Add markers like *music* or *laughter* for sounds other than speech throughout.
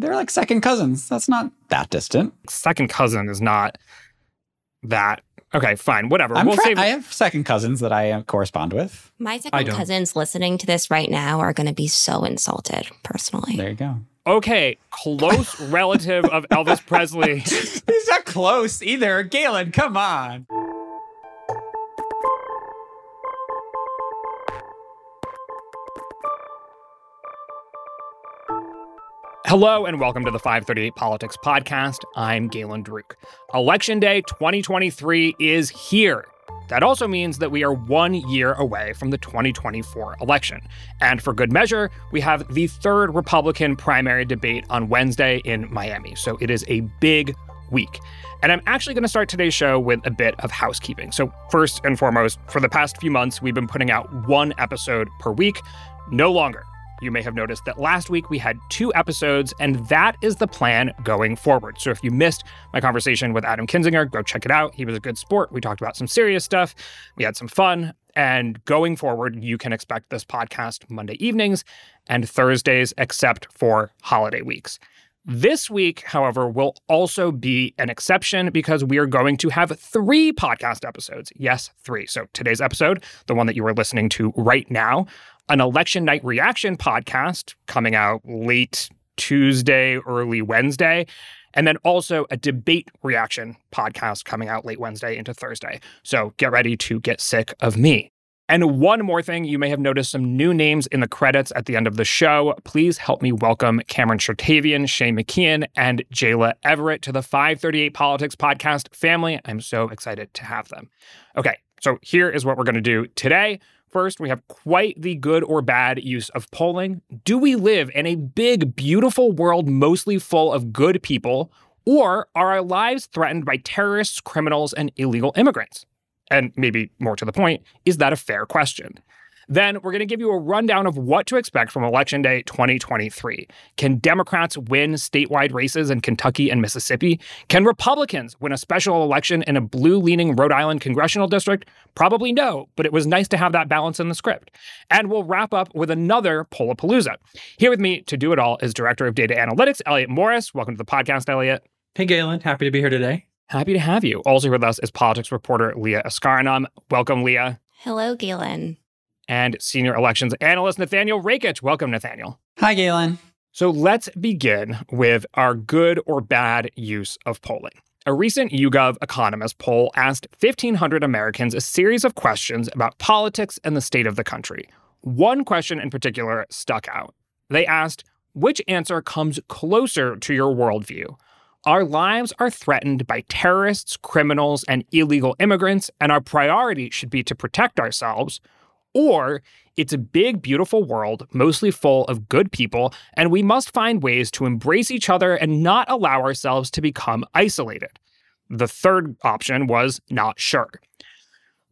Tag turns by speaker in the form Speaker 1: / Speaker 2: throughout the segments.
Speaker 1: They're like second cousins. That's not that distant.
Speaker 2: Second cousin is not that. Okay, fine, whatever.
Speaker 1: I'm
Speaker 2: we'll
Speaker 1: fri-
Speaker 2: save.
Speaker 1: I have second cousins that I uh, correspond with.
Speaker 3: My second cousins listening to this right now are going to be so insulted personally.
Speaker 1: There you go.
Speaker 2: okay, close *laughs* relative of Elvis Presley.
Speaker 1: He's not close either. Galen, come on.
Speaker 2: Hello and welcome to the 538 Politics Podcast. I'm Galen Druk. Election Day 2023 is here. That also means that we are one year away from the 2024 election. And for good measure, we have the third Republican primary debate on Wednesday in Miami. So it is a big week. And I'm actually going to start today's show with a bit of housekeeping. So, first and foremost, for the past few months, we've been putting out one episode per week, no longer. You may have noticed that last week we had two episodes, and that is the plan going forward. So if you missed my conversation with Adam Kinzinger, go check it out. He was a good sport. We talked about some serious stuff, we had some fun. And going forward, you can expect this podcast Monday evenings and Thursdays, except for holiday weeks. This week, however, will also be an exception because we are going to have three podcast episodes. Yes, three. So today's episode, the one that you are listening to right now, an election night reaction podcast coming out late Tuesday, early Wednesday, and then also a debate reaction podcast coming out late Wednesday into Thursday. So get ready to get sick of me. And one more thing, you may have noticed some new names in the credits at the end of the show. Please help me welcome Cameron Chertavian, Shane McKeon, and Jayla Everett to the 538 Politics Podcast family. I'm so excited to have them. Okay, so here is what we're going to do today. First, we have quite the good or bad use of polling. Do we live in a big, beautiful world mostly full of good people, or are our lives threatened by terrorists, criminals, and illegal immigrants? And maybe more to the point, is that a fair question? Then we're going to give you a rundown of what to expect from Election Day 2023. Can Democrats win statewide races in Kentucky and Mississippi? Can Republicans win a special election in a blue leaning Rhode Island congressional district? Probably no, but it was nice to have that balance in the script. And we'll wrap up with another Polapalooza. Here with me to do it all is Director of Data Analytics, Elliott Morris. Welcome to the podcast, Elliott.
Speaker 4: Hey, Galen. Happy to be here today.
Speaker 2: Happy to have you. Also with us is politics reporter Leah Askarinam. Welcome, Leah.
Speaker 3: Hello, Galen.
Speaker 2: And senior elections analyst Nathaniel Rakich. Welcome, Nathaniel.
Speaker 1: Hi, Galen.
Speaker 2: So let's begin with our good or bad use of polling. A recent YouGov Economist poll asked 1,500 Americans a series of questions about politics and the state of the country. One question in particular stuck out. They asked, which answer comes closer to your worldview? Our lives are threatened by terrorists, criminals, and illegal immigrants, and our priority should be to protect ourselves. Or it's a big, beautiful world, mostly full of good people, and we must find ways to embrace each other and not allow ourselves to become isolated. The third option was not sure.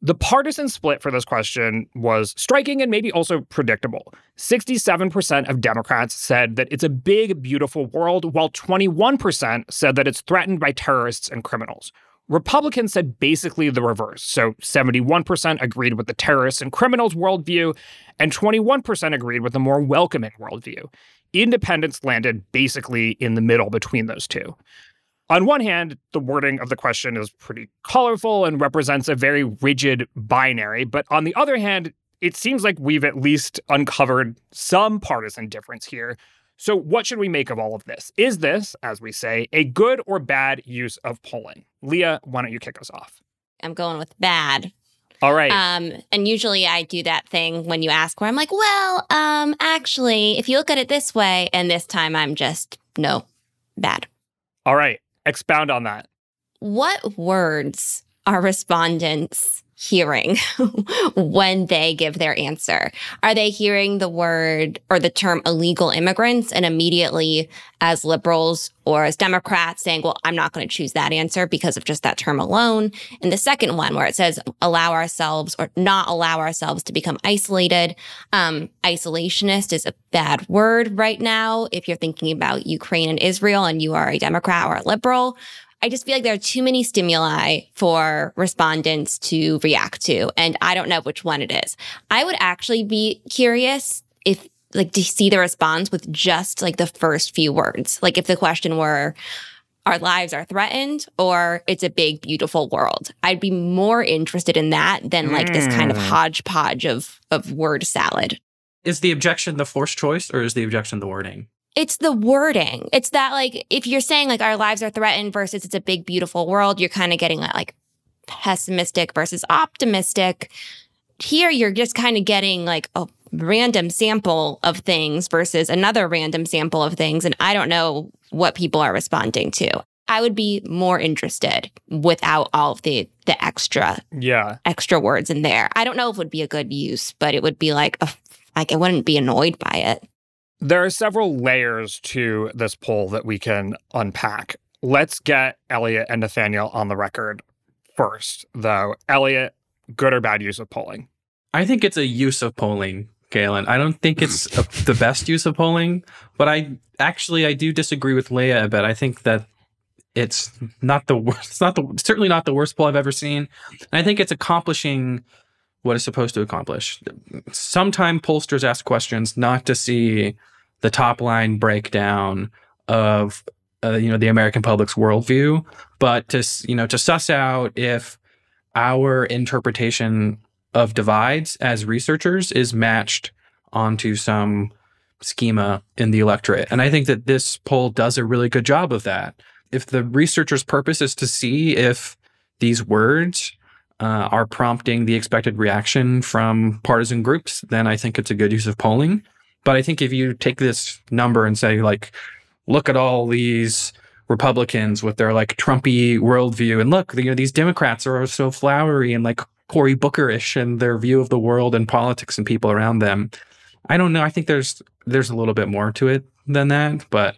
Speaker 2: The partisan split for this question was striking and maybe also predictable. 67% of Democrats said that it's a big, beautiful world, while 21% said that it's threatened by terrorists and criminals. Republicans said basically the reverse. So 71% agreed with the terrorists and criminals worldview, and 21% agreed with the more welcoming worldview. Independents landed basically in the middle between those two. On one hand, the wording of the question is pretty colorful and represents a very rigid binary, but on the other hand, it seems like we've at least uncovered some partisan difference here. So, what should we make of all of this? Is this, as we say, a good or bad use of polling? Leah, why don't you kick us off?
Speaker 3: I'm going with bad.
Speaker 2: All right.
Speaker 3: Um, and usually I do that thing when you ask where I'm like, well, um, actually, if you look at it this way, and this time I'm just no, bad.
Speaker 2: all right. Expound on that.
Speaker 3: What words are respondents hearing *laughs* when they give their answer? Are they hearing the word or the term illegal immigrants and immediately, as liberals or as Democrats, saying, well, I'm not going to choose that answer because of just that term alone? And the second one, where it says allow ourselves or not allow ourselves to become isolated. Um, isolationist is a bad word right now. If you're thinking about Ukraine and Israel and you are a Democrat or a liberal, I just feel like there are too many stimuli for respondents to react to, and I don't know which one it is. I would actually be curious if like to see the response with just like the first few words. Like if the question were, our lives are threatened or it's a big, beautiful world. I'd be more interested in that than like this kind of
Speaker 2: Mm.
Speaker 3: hodgepodge of, of word salad.
Speaker 4: Is the objection the forced choice or is the objection the wording?
Speaker 3: It's the wording. It's that like if you're saying like our lives are threatened versus it's a big, beautiful world, you're kind of getting that like pessimistic versus optimistic. Here, you're just kind of getting like a random sample of things versus another random sample of things. And I don't know what people are responding to. I would be more interested without all of the the extra
Speaker 2: Yeah.
Speaker 3: extra words in there. I don't know if it would be a good use, but it would be like a, like I wouldn't be annoyed by it.
Speaker 2: There are several layers to this poll that we can unpack. Let's get Elliott and Nathaniel on the record first, though. Elliott, good or bad use of polling?
Speaker 4: I think it's a use of polling, Galen. I don't think it's a, *laughs* the best use of polling, but I actually I do disagree with Leah a bit. I think that it's not the worst. *laughs* It's not the certainly not the worst poll I've ever seen. And I think it's accomplishing what it's supposed to accomplish. Sometimes pollsters ask questions not to see the top line breakdown of uh, you know the American public's worldview, but to you know to suss out if our interpretation of divides as researchers is matched onto some schema in the electorate. And I think that this poll does a really good job of that. If the researcher's purpose is to see if these words uh, are prompting the expected reaction from partisan groups, then I think it's a good use of polling. But I think if you take this number and say, like, look at all these Republicans with their like Trumpy worldview, and look, you know, these Democrats are so flowery and like Cory Bookerish in their view of the world and politics and people around them. I don't know. I think there's there's a little bit more to it than that, but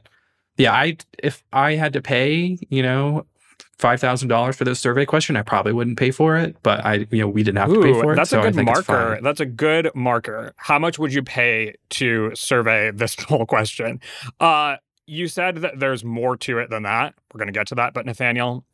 Speaker 4: yeah, I if I had to pay, you know, five thousand dollars for this survey question, I probably wouldn't pay for it. But I, you know, we didn't have to pay for it.
Speaker 2: that's
Speaker 4: so
Speaker 2: a good marker. That's a good marker. How much would you pay to survey this *laughs* whole question? Uh, you said that there's more to it than that. We're going to get to that. But Nathaniel,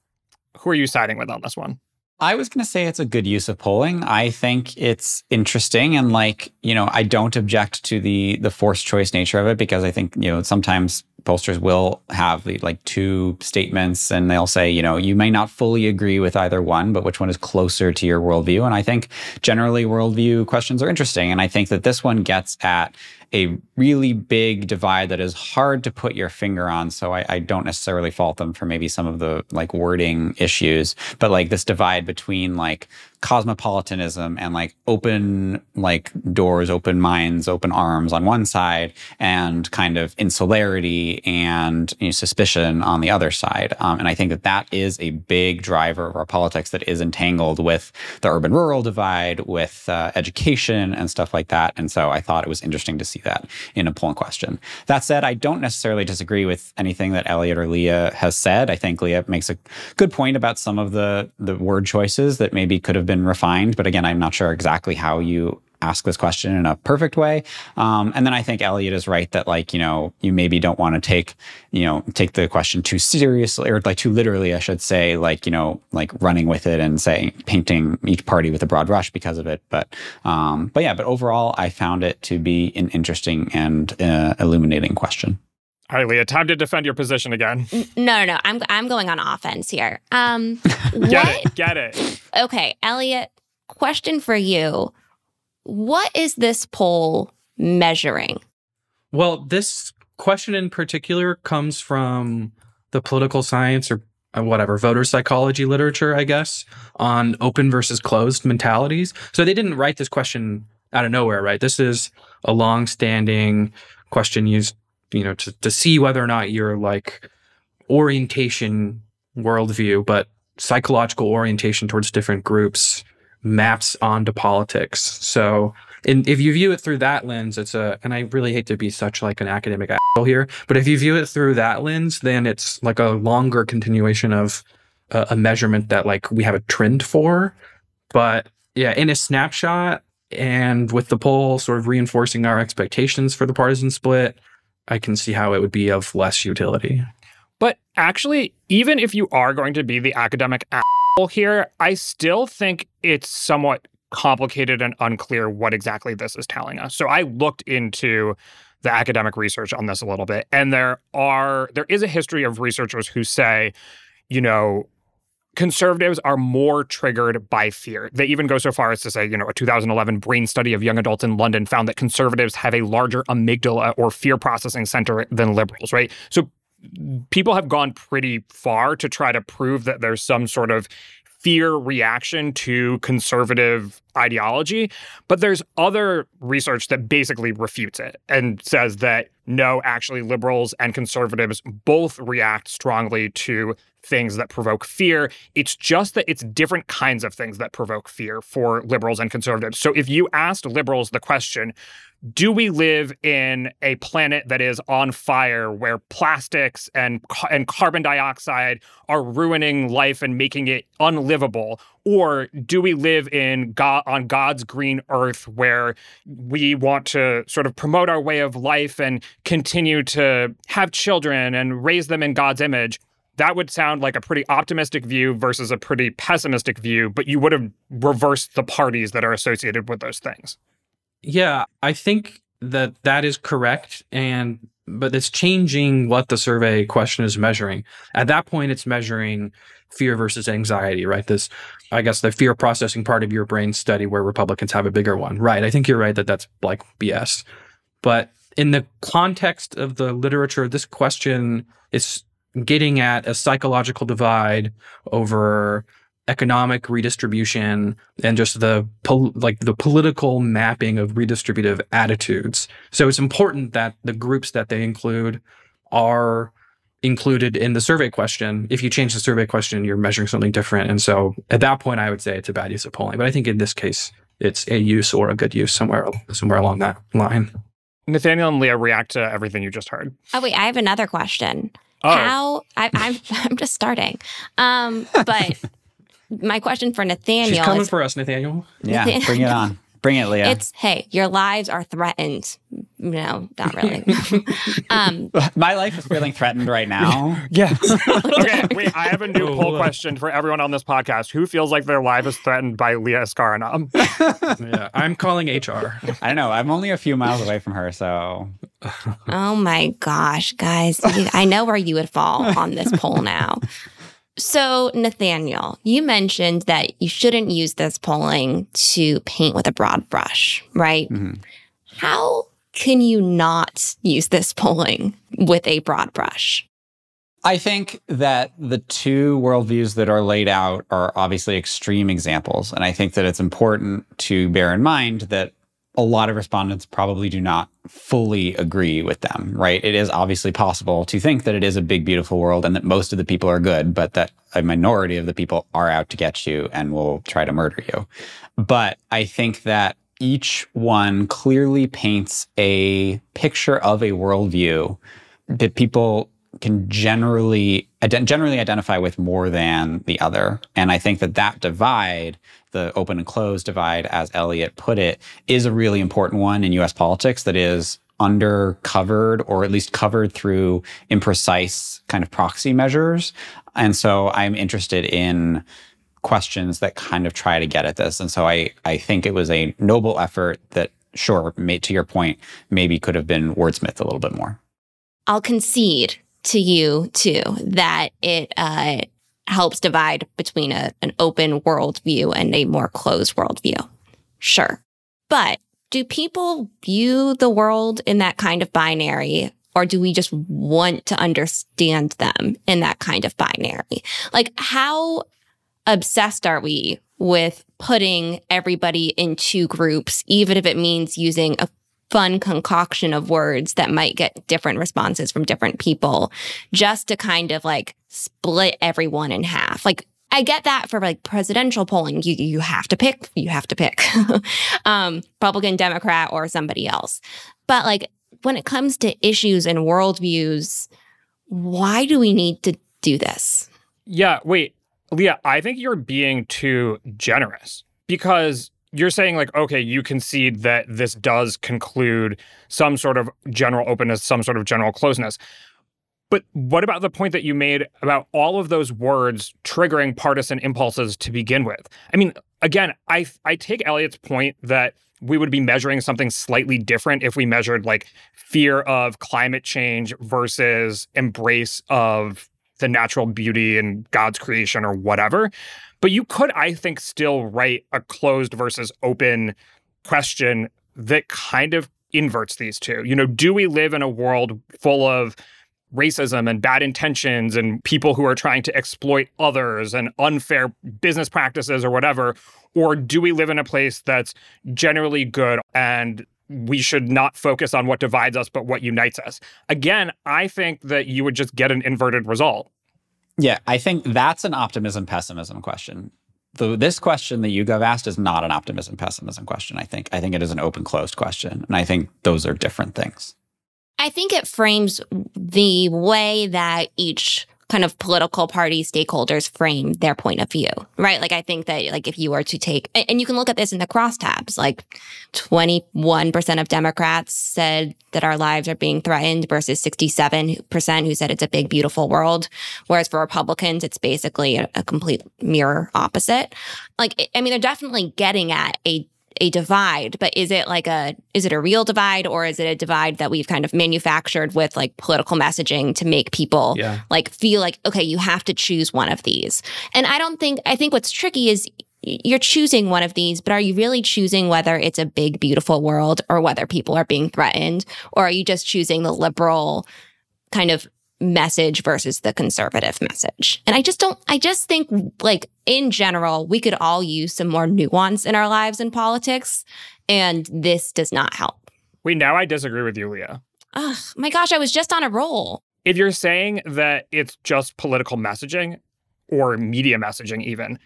Speaker 2: who are you siding with on this one?
Speaker 1: I was going to say it's a good use of polling. I think it's interesting and like, you know, I don't object to the the forced choice nature of it because I think, you know, sometimes pollsters will have like two statements and they'll say, you know, you may not fully agree with either one, but which one is closer to your worldview? And I think generally worldview questions are interesting. And I think that this one gets at a really big divide that is hard to put your finger on. So I, I don't necessarily fault them for maybe some of the like wording issues, but like this divide between like cosmopolitanism and like open like doors, open minds, open arms on one side, and kind of insularity and you know, suspicion on the other side. Um, and I think that that is a big driver of our politics that is entangled with the urban-rural divide, with uh, education and stuff like that. And so I thought it was interesting to see that in a polling question. That said, I don't necessarily disagree with anything that Elliott or Leah has said. I think Leah makes a good point about some of the the word choices that maybe could have been refined. But again, I'm not sure exactly how you ask this question in a perfect way. Um, and then I think Elliott is right that like, you know, you maybe don't want to take, you know, take the question too seriously or like too literally, I should say, like, you know, like running with it and say painting each party with a broad brush because of it. But, um, but yeah, but overall, I found it to be an interesting and uh, illuminating question.
Speaker 2: All right, Leah, time to defend your position again.
Speaker 3: No, no, no. I'm I'm going on offense here. Um, *laughs*
Speaker 2: Get
Speaker 3: what?
Speaker 2: it. Get it.
Speaker 3: Okay, Elliott. Question for you: What is this poll measuring?
Speaker 4: Well, this question in particular comes from the political science or uh, whatever voter psychology literature, I guess, on open versus closed mentalities. So they didn't write this question out of nowhere, right? This is a long-standing question used, you know, to, to see whether or not your like orientation worldview, but psychological orientation towards different groups maps onto politics. So and if you view it through that lens, it's a, and I really hate to be such like an academic asshole here, but if you view it through that lens, then it's like a longer continuation of a, a measurement that like we have a trend for. But yeah, in a snapshot and with the poll sort of reinforcing our expectations for the partisan split, I can see how it would be of less utility.
Speaker 2: But actually, even if you are going to be the academic asshole here, I still think it's somewhat complicated and unclear what exactly this is telling us. So I looked into the academic research on this a little bit, and there are there is a history of researchers who say, you know, conservatives are more triggered by fear. They even go so far as to say, you know, a 2011 brain study of young adults in London found that conservatives have a larger amygdala or fear processing center than liberals, right? So people have gone pretty far to try to prove that there's some sort of fear reaction to conservative ideology. But there's other research that basically refutes it and says that no, actually, liberals and conservatives both react strongly to things that provoke fear. It's just that it's different kinds of things that provoke fear for liberals and conservatives. So if you asked liberals the question, do we live in a planet that is on fire where plastics and and carbon dioxide are ruining life and making it unlivable or do we live in God on God's green earth where we want to sort of promote our way of life and continue to have children and raise them in God's image that would sound like a pretty optimistic view versus a pretty pessimistic view, but you would have reversed the parties that are associated with those things.
Speaker 4: Yeah, I think that that is correct and but it's changing what the survey question is measuring. At that point it's measuring fear versus anxiety, right? This I guess the fear processing part of your brain study where Republicans have a bigger one. Right. I think you're right that that's like BS. But in the context of the literature, this question is getting at a psychological divide over economic redistribution and just the pol- like the political mapping of redistributive attitudes. So it's important that the groups that they include are included in the survey question. If you change the survey question, you're measuring something different. And so at that point, I would say it's a bad use of polling. But I think in this case, it's a use or a good use somewhere somewhere along that line.
Speaker 2: Nathaniel and Leah react to everything you just heard.
Speaker 3: Oh wait, I have another question. Oh. How I, I'm *laughs* I'm just starting, um, but my question for Nathaniel.
Speaker 4: She's coming is, for us, Nathaniel.
Speaker 1: Yeah, Nathaniel, bring it on. Bring it, Leah.
Speaker 3: It's hey, your lives are threatened. No, not really. *laughs*
Speaker 1: um, My life is feeling threatened right now. *laughs*
Speaker 2: yeah. *laughs* okay, wait. I have a new poll question for everyone on this podcast. Who feels like their life is threatened by Leah Askarinam?
Speaker 4: yeah, I'm calling HR.
Speaker 1: I don't know. I'm only a few miles away from her, so.
Speaker 3: oh my gosh, guys! I know where you would fall on this poll now. So, Nathaniel, you mentioned that you shouldn't use this polling to paint with a broad brush, right? Mm-hmm. How can you not use this polling with a broad brush?
Speaker 1: I think that the two worldviews that are laid out are obviously extreme examples. And I think that it's important to bear in mind that a lot of respondents probably do not fully agree with them, right? It is obviously possible to think that it is a big, beautiful world and that most of the people are good, but that a minority of the people are out to get you and will try to murder you. But I think that each one clearly paints a picture of a worldview that people can generally generally identify with more than the other. And I think that that divide, the open and closed divide, as Elliott put it, is a really important one in U.S. politics that is undercovered or at least covered through imprecise kind of proxy measures. And so I'm interested in questions that kind of try to get at this. And so I, I think it was a noble effort that, sure, made, to your point, maybe could have been wordsmithed a little bit more.
Speaker 3: I'll concede to you too that it uh, helps divide between a, an open worldview and a more closed worldview. Sure. But do people view the world in that kind of binary? Or do we just want to understand them in that kind of binary? Like, how obsessed are we with putting everybody in two groups, even if it means using a fun concoction of words that might get different responses from different people just to kind of like split everyone in half. Like I get that for like presidential polling, you you have to pick, you have to pick *laughs* um, Republican, Democrat, or somebody else. But like when it comes to issues and worldviews, why do we need to do this?
Speaker 2: Yeah, wait, Leah, I think you're being too generous because you're saying like okay you concede that this does conclude some sort of general openness some sort of general closeness. But what about the point that you made about all of those words triggering partisan impulses to begin with? I mean again, I I take Elliott's point that we would be measuring something slightly different if we measured like fear of climate change versus embrace of the natural beauty and God's creation or whatever. But you could, I think, still write a closed versus open question that kind of inverts these two. You know, do we live in a world full of racism and bad intentions and people who are trying to exploit others and unfair business practices or whatever? Or do we live in a place that's generally good and we should not focus on what divides us, but what unites us? Again, I think that you would just get an inverted result.
Speaker 1: Yeah, I think that's an optimism pessimism question. The, this question that YouGov asked is not an optimism pessimism question. I think I think it is an open closed question, and I think those are different things.
Speaker 3: I think it frames the way that each kind of political party stakeholders frame their point of view, right? Like, I think that, like, if you were to take, and you can look at this in the crosstabs, like 21% of Democrats said that our lives are being threatened versus 67% who said it's a big, beautiful world. Whereas for Republicans, it's basically a, a complete mirror opposite. Like, I mean, they're definitely getting at a a divide, but is it like a is it a real divide or is it a divide that we've kind of manufactured with like political messaging to make people
Speaker 4: Yeah.
Speaker 3: like feel like okay, you have to choose one of these. And I don't think I think what's tricky is you're choosing one of these, but are you really choosing whether it's a big beautiful world or whether people are being threatened or are you just choosing the liberal kind of message versus the conservative message. And I just don't, I just think like in general, we could all use some more nuance in our lives in politics. And this does not help.
Speaker 2: Wait, now I disagree with you, Leah.
Speaker 3: Oh my gosh, I was just on a roll.
Speaker 2: If you're saying that it's just political messaging or media messaging, even,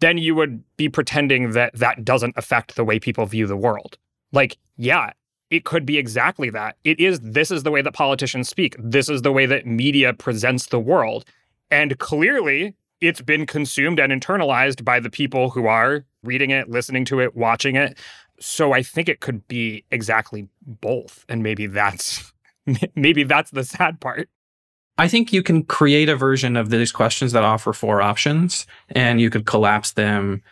Speaker 2: then you would be pretending that that doesn't affect the way people view the world. Like, yeah, it could be exactly that. It is, this is the way that politicians speak. This is the way that media presents the world. And clearly, it's been consumed and internalized by the people who are reading it, listening to it, watching it. So I think it could be exactly both. And maybe that's *laughs* maybe that's the sad part.
Speaker 4: I think you can create a version of these questions that offer four options and you could collapse them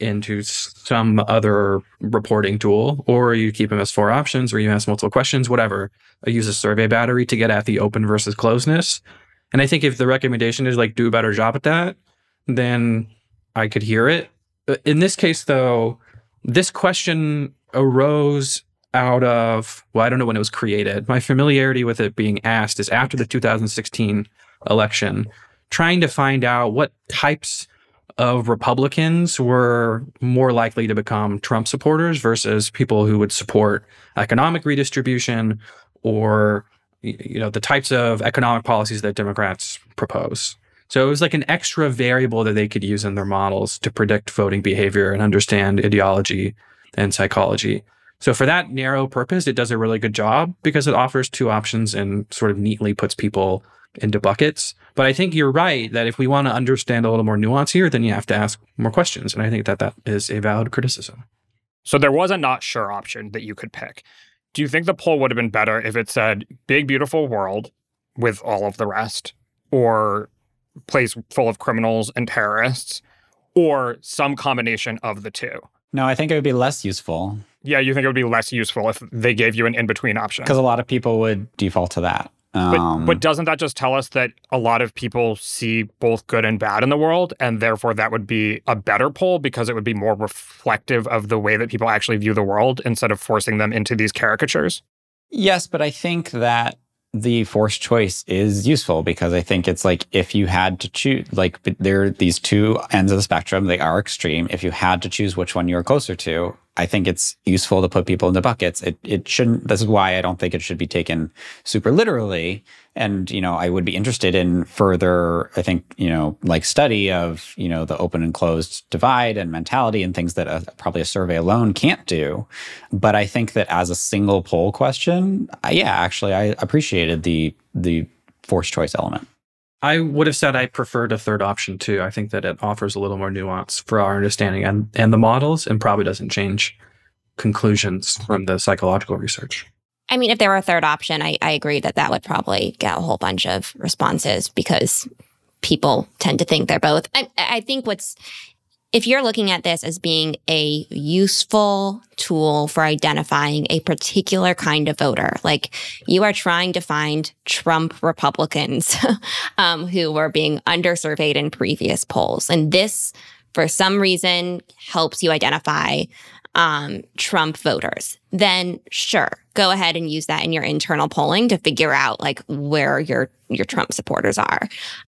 Speaker 4: into some other reporting tool, or you keep them as four options, or you ask multiple questions, whatever. I use a survey battery to get at the open versus closeness. And I think if the recommendation is like do a better job at that, then I could hear it. Uh, in this case, though, this question arose out of, well, I don't know when it was created. My familiarity with it being asked is after the 2016 election, trying to find out what types of Republicans were more likely to become Trump supporters versus people who would support economic redistribution or you know the types of economic policies that Democrats propose. So it was like an extra variable that they could use in their models to predict voting behavior and understand ideology and psychology. So for that narrow purpose, it does a really good job because it offers two options and sort of neatly puts people into buckets. But I think you're right that if we want to understand a little more nuance here, then you have to ask more questions. And I think that that is a valid criticism.
Speaker 2: So there was a not sure option that you could pick. Do you think the poll would have been better if it said big, beautiful world with all of the rest, or place full of criminals and terrorists, or some combination of the two?
Speaker 1: No, I think it would be less useful
Speaker 2: Yeah, you think it would be less useful if they gave you an in between option?
Speaker 1: because a lot of people would default to that.
Speaker 2: But,
Speaker 1: Um,
Speaker 2: but doesn't that just tell us that a lot of people see both good and bad in the world, and therefore that would be a better poll because it would be more reflective of the way that people actually view the world instead of forcing them into these caricatures?
Speaker 1: Yes, but I think that the forced choice is useful because I think it's like if you had to choose, like there are these two ends of the spectrum, they are extreme. If you had to choose which one you're closer to, I think it's useful to put people into buckets. It it shouldn't. This is why I don't think it should be taken super literally. And you know, I would be interested in further. I think you know, like study of you know the open and closed divide and mentality and things that a, probably a survey alone can't do. But I think that as a single poll question, I, yeah, actually, I appreciated the the forced choice element.
Speaker 4: I would have said I preferred a third option too. I think that it offers a little more nuance for our understanding and, and the models and probably doesn't change conclusions from the psychological research.
Speaker 3: I mean, if there were a third option, I, I agree that that would probably get a whole bunch of responses because people tend to think they're both. I, I think what's if you're looking at this as being a useful tool for identifying a particular kind of voter, like you are trying to find Trump Republicans *laughs* um, who were being undersurveyed in previous polls, and this, for some reason, helps you identify um, Trump voters, then sure, go ahead and use that in your internal polling to figure out like where your your Trump supporters are.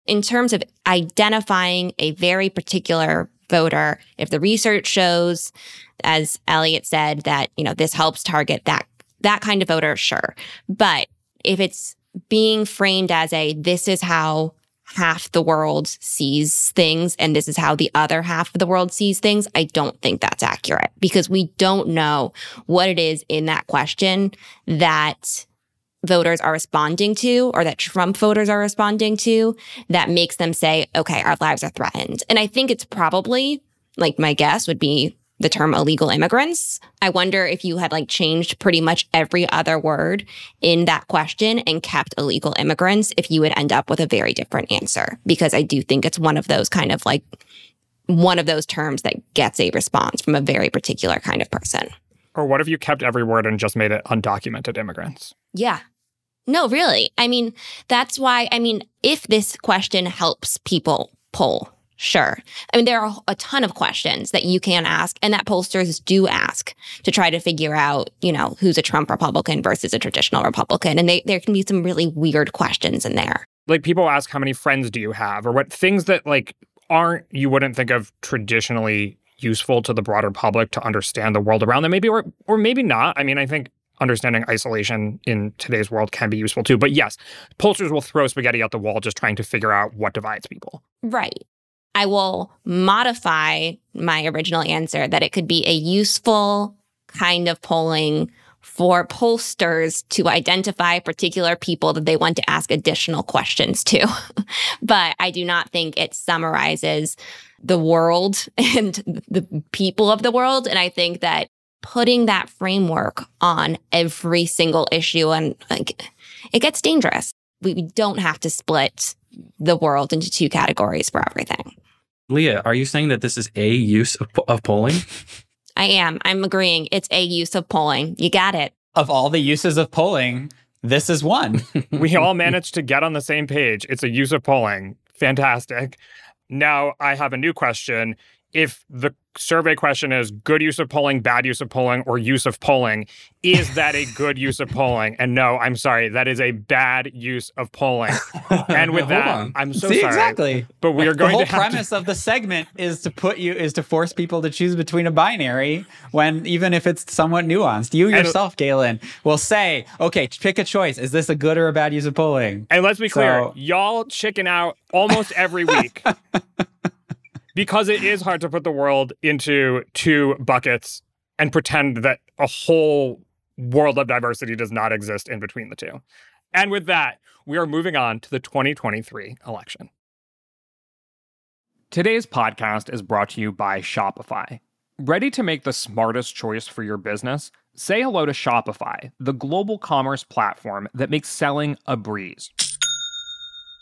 Speaker 3: In terms of identifying a very particular voter, if the research shows, as Elliott said, that you know this helps target that that kind of voter, sure. But if it's being framed as a this is how half the world sees things and this is how the other half of the world sees things, I don't think that's accurate because we don't know what it is in that question that voters are responding to or that Trump voters are responding to that makes them say, okay, our lives are threatened. And I think it's probably like my guess would be the term illegal immigrants. I wonder if you had like changed pretty much every other word in that question and kept illegal immigrants, if you would end up with a very different answer. Because I do think it's one of those kind of like one of those terms that gets a response from a very particular kind of person.
Speaker 2: Or what if you kept every word and just made it undocumented immigrants?
Speaker 3: Yeah. No, really. I mean, that's why, I mean, if this question helps people poll, Sure. I mean, there are a ton of questions that you can ask and that pollsters do ask to try to figure out, you know, who's a Trump Republican versus a traditional Republican. And they, there can be some really weird questions in there.
Speaker 2: Like people ask, how many friends do you have? Or what things that like aren't, you wouldn't think of traditionally useful to the broader public to understand the world around them, maybe, or, or maybe not. I mean, I think understanding isolation in today's world can be useful too. But yes, pollsters will throw spaghetti out the wall just trying to figure out what divides people.
Speaker 3: Right. I will modify my original answer that it could be a useful kind of polling for pollsters to identify particular people that they want to ask additional questions to. *laughs* but I do not think it summarizes the world *laughs* and the people of the world. And I think that putting that framework on every single issue and like it gets dangerous. We don't have to split the world into two categories for everything.
Speaker 4: Leah, are you saying that this is a use of, of polling?
Speaker 3: I am. I'm agreeing. It's a use of polling. You got it.
Speaker 1: Of all the uses of polling, this is one. *laughs*
Speaker 2: we all managed to get on the same page. It's a use of polling. Fantastic. Now I have a new question. If the survey question is good use of polling, bad use of polling, or use of polling. Is that a good *laughs* use of polling? And no, I'm sorry, that is a bad use of polling. *laughs* And with that, I'm so
Speaker 1: See,
Speaker 2: sorry.
Speaker 1: Exactly.
Speaker 2: But we are going
Speaker 1: the whole
Speaker 2: to have
Speaker 1: premise
Speaker 2: to...
Speaker 1: of the segment is to put you is to force people to choose between a binary when even if it's somewhat nuanced. You yourself, Galen, will say, okay, pick a choice. Is this a good or a bad use of polling?
Speaker 2: And let's be clear, y'all chicken out almost every week. *laughs* because it is hard to put the world into two buckets and pretend that a whole world of diversity does not exist in between the two. And with that, we are moving on to the 2023 election. Today's podcast is brought to you by Shopify. Ready to make the smartest choice for your business? Say hello to Shopify, the global commerce platform that makes selling a breeze.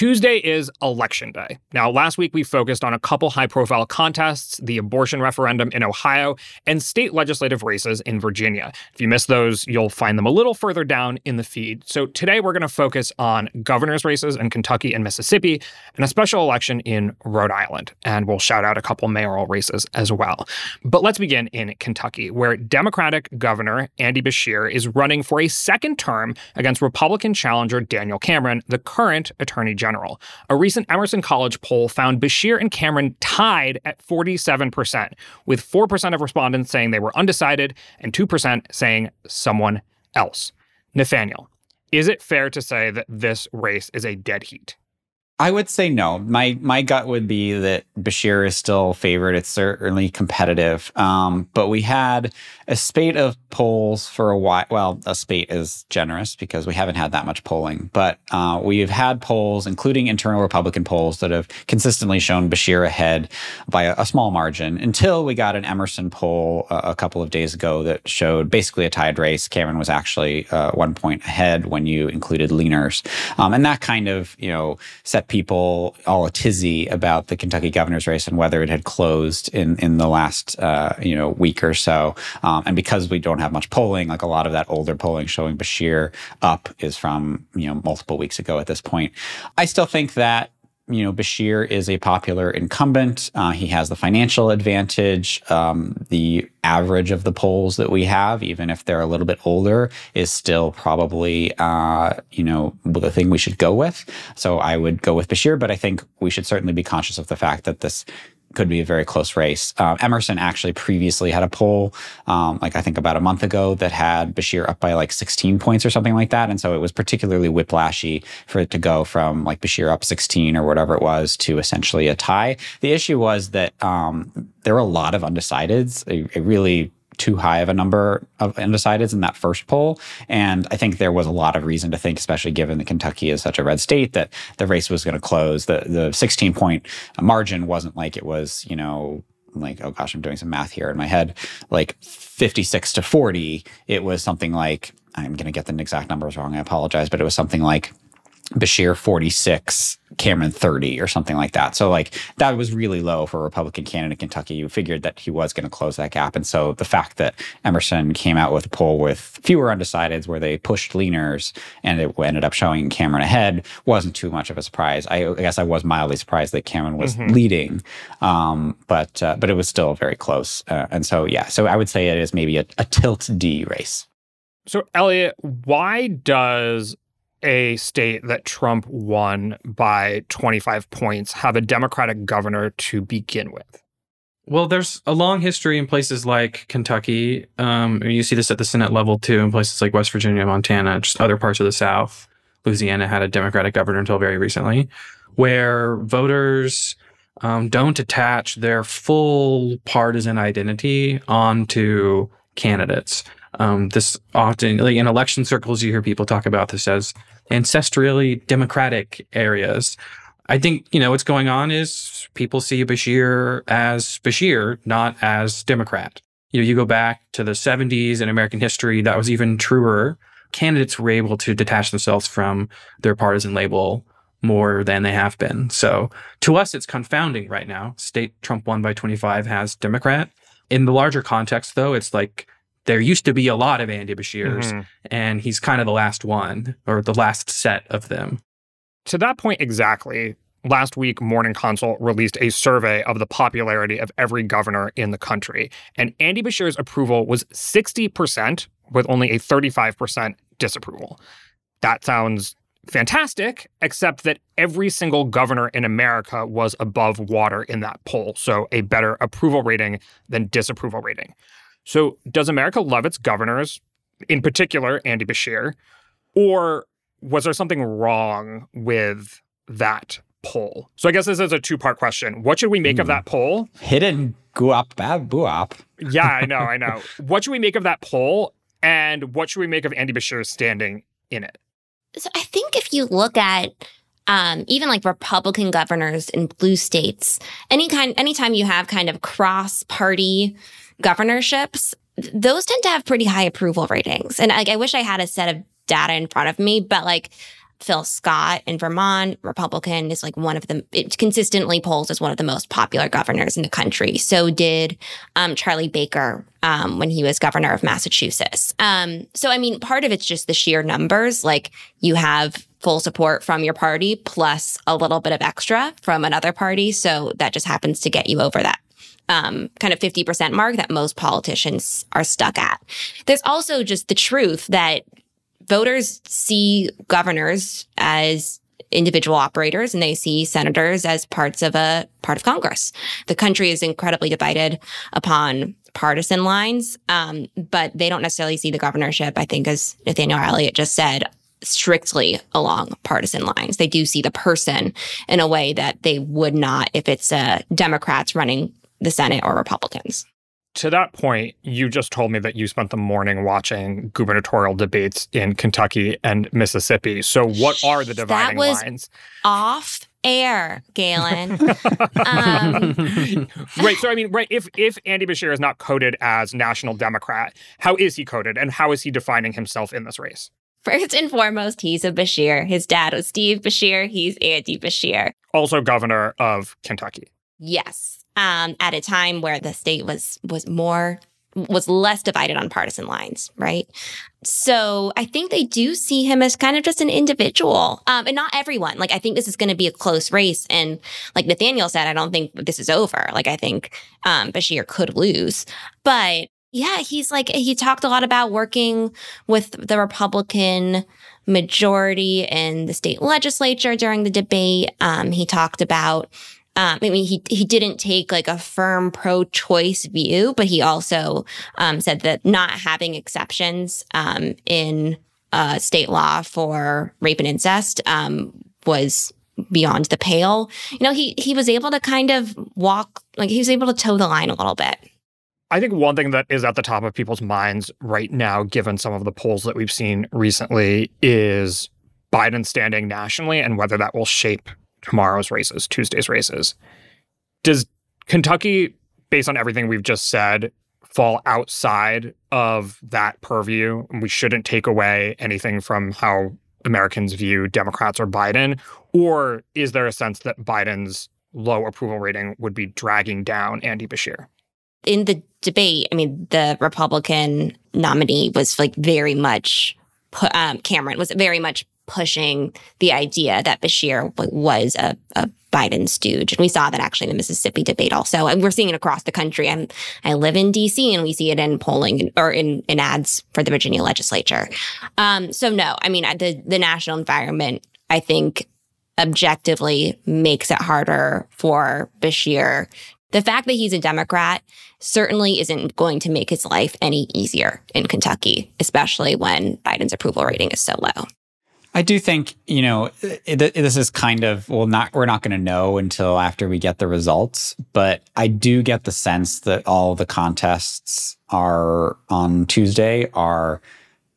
Speaker 2: Tuesday is election day. Now, last week we focused on a couple high profile contests the abortion referendum in Ohio and state legislative races in Virginia. If you missed those, you'll find them a little further down in the feed. So today we're going to focus on governor's races in Kentucky and Mississippi and a special election in Rhode Island. And we'll shout out a couple mayoral races as well. But let's begin in Kentucky, where Democratic Governor Andy Beshear is running for a second term against Republican challenger Daniel Cameron, the current Attorney General general. A recent Emerson College poll found Beshear and Cameron tied at 47%, with 4% of respondents saying they were undecided and 2% saying someone else. Nathaniel, is it fair to say that this race is a dead heat?
Speaker 1: I would say no. My my gut would be that Beshear is still favored. It's certainly competitive, um, but we had a spate of polls for a while. Well, a spate is generous because we haven't had that much polling, but uh, we've had polls, including internal Republican polls, that have consistently shown Beshear ahead by a, a small margin until we got an Emerson poll a, a, couple of days ago that showed basically a tied race. Cameron was actually uh, one point ahead when you included leaners, um, and that kind of you know set people all a tizzy about the Kentucky governor's race and whether it had closed in in the last uh, you know week or so. Um, and because we don't have much polling, like a lot of that older polling showing Beshear up is from you know multiple weeks ago at this point. I still think that you know, Beshear is a popular incumbent. Uh, he has the financial advantage. Um, the average of the polls that we have, even if they're a little bit older, is still probably, uh, you know, the thing we should go with. So I would go with Beshear, but I think we should certainly be conscious of the fact that this could be a very close race. Um, Emerson actually previously had a poll, um, like I think about a month ago, that had Beshear up by like 16 points or something like that. And so it was particularly whiplashy for it to go from like Beshear up 16 or whatever it was to essentially a tie. The issue was that um, there were a lot of undecideds, a really too high of a number of undecideds in that first poll. And I think there was a lot of reason to think, especially given that Kentucky is such a red state, that the race was going to close. The the 16 point margin wasn't like it was, you know, like oh gosh, I'm doing some math here in my head, like 56 to 40. It was something like I'm going to get the exact numbers wrong. I apologize, but it was something like Beshear 46, Cameron 30 or something like that. So like that was really low for a Republican candidate in Kentucky. You figured that he was going to close that gap. And so the fact that Emerson came out with a poll with fewer undecideds where they pushed leaners and it ended up showing Cameron ahead wasn't too much of a surprise. I, I guess I was mildly surprised that Cameron was mm-hmm. leading, um, but uh, but it was still very close. Uh, and so yeah, so I would say it is maybe a, a tilt D race.
Speaker 2: So Elliott, why does a state that Trump won by 25 points have a Democratic governor to begin with?
Speaker 4: Well, there's a long history in places like Kentucky. Um, you see this at the Senate level too, in places like West Virginia, Montana, just other parts of the South. Louisiana had a Democratic governor until very recently, where voters um, don't attach their full partisan identity onto candidates. Um, this often, like in election circles, you hear people talk about this as ancestrally democratic areas. I think, you know, what's going on is people see Beshear as Beshear, not as Democrat. You know, you go back to the 70s in American history, that was even truer. Candidates were able to detach themselves from their partisan label more than they have been. So to us, it's confounding right now. State Trump won by 25 has Democrat. In the larger context, though, it's like there used to be a lot of Andy Beshears, mm-hmm. and he's kind of the last one or the last set of them.
Speaker 2: To that point exactly, last week Morning Consult released a survey of the popularity of every governor in the country, and Andy Beshear's approval was 60% with only a 35% disapproval. That sounds fantastic, except that every single governor in America was above water in that poll, so a better approval rating than disapproval rating. So, does America love its governors, in particular Andy Beshear, or was there something wrong with that poll. So I guess this is a two part question. What should we make of
Speaker 1: Hmm.
Speaker 2: that poll?
Speaker 1: Hidden guap bab buap.
Speaker 2: Yeah, I know, I *laughs* know. What should we make of that poll? And what should we make of Andy Beshear's standing in it?
Speaker 3: So I think if you look at um, even like Republican governors in blue states, any kind, anytime you have kind of cross-party governorships, those tend to have pretty high approval ratings. And like, I wish I had a set of data in front of me, but like Phil Scott in Vermont, Republican, is like one of the it consistently polls as one of the most popular governors in the country. So did um, Charlie Baker um, when he was governor of Massachusetts. Um, so I mean, part of it's just the sheer numbers. Like you have full support from your party plus a little bit of extra from another party. So that just happens to get you over that um, kind of 50% mark that most politicians are stuck at. There's also just the truth that voters see governors as individual operators and they see senators as parts of a part of Congress. The country is incredibly divided upon partisan lines, um, but they don't necessarily see the governorship, I think, as Nathaniel Elliott just said, strictly along partisan lines. They do see the person in a way that they would not if it's uh, Democrats running the Senate or Republicans.
Speaker 2: To that point, you just told me that you spent the morning watching gubernatorial debates in Kentucky and Mississippi. So, what are the
Speaker 3: That
Speaker 2: dividing
Speaker 3: was-
Speaker 2: lines?
Speaker 3: Off air, Galen. *laughs* um,
Speaker 2: right. So, I mean, right. If if Andy Beshear is not coded as national Democrat, how is he coded, and how is he defining himself in this race?
Speaker 3: First and foremost, he's a Beshear. His dad was Steve Beshear. He's Andy Beshear.
Speaker 2: Also, governor of Kentucky.
Speaker 3: Yes. Um, at a time where the state was was more was less divided on partisan lines, right? So I think they do see him as kind of just an individual, um, and not everyone. Like I think this is going to be a close race, and like Nathaniel said, I don't think this is over. Like I think um, Beshear could lose, but yeah, he's like he talked a lot about working with the Republican majority in the state legislature during the debate. Um, he talked about um, I mean, he he didn't take like a firm pro-choice view, but he also um, said that not having exceptions um, in uh, state law for rape and incest um, was beyond the pale. You know, he he was able to kind of walk like he was able to toe the line a little bit.
Speaker 2: I think one thing that is at the top of people's minds right now, given some of the polls that we've seen recently, is Biden standing nationally and whether that will shape tomorrow's races, Tuesday's races. Does Kentucky, based on everything we've just said, fall outside of that purview? We shouldn't take away anything from how Americans view Democrats or Biden? Or is there a sense that Biden's low approval rating would be dragging down Andy Beshear?
Speaker 3: in the debate, I mean, the Republican nominee was like very much, um, Cameron was very much pushing the idea that Beshear was a, a Biden stooge. And we saw that actually in the Mississippi debate also. And we're seeing it across the country. I'm, I live in DC and we see it in polling or in, in ads for the Virginia legislature. Um, so no, I mean, the, the national environment, I think objectively makes it harder for Beshear the fact that he's a Democrat certainly isn't going to make his life any easier in Kentucky, especially when Biden's approval rating is so low.
Speaker 1: I do think you know it, this is kind of well, not we're not going to know until after we get the results, but I do get the sense that all the contests are on Tuesday are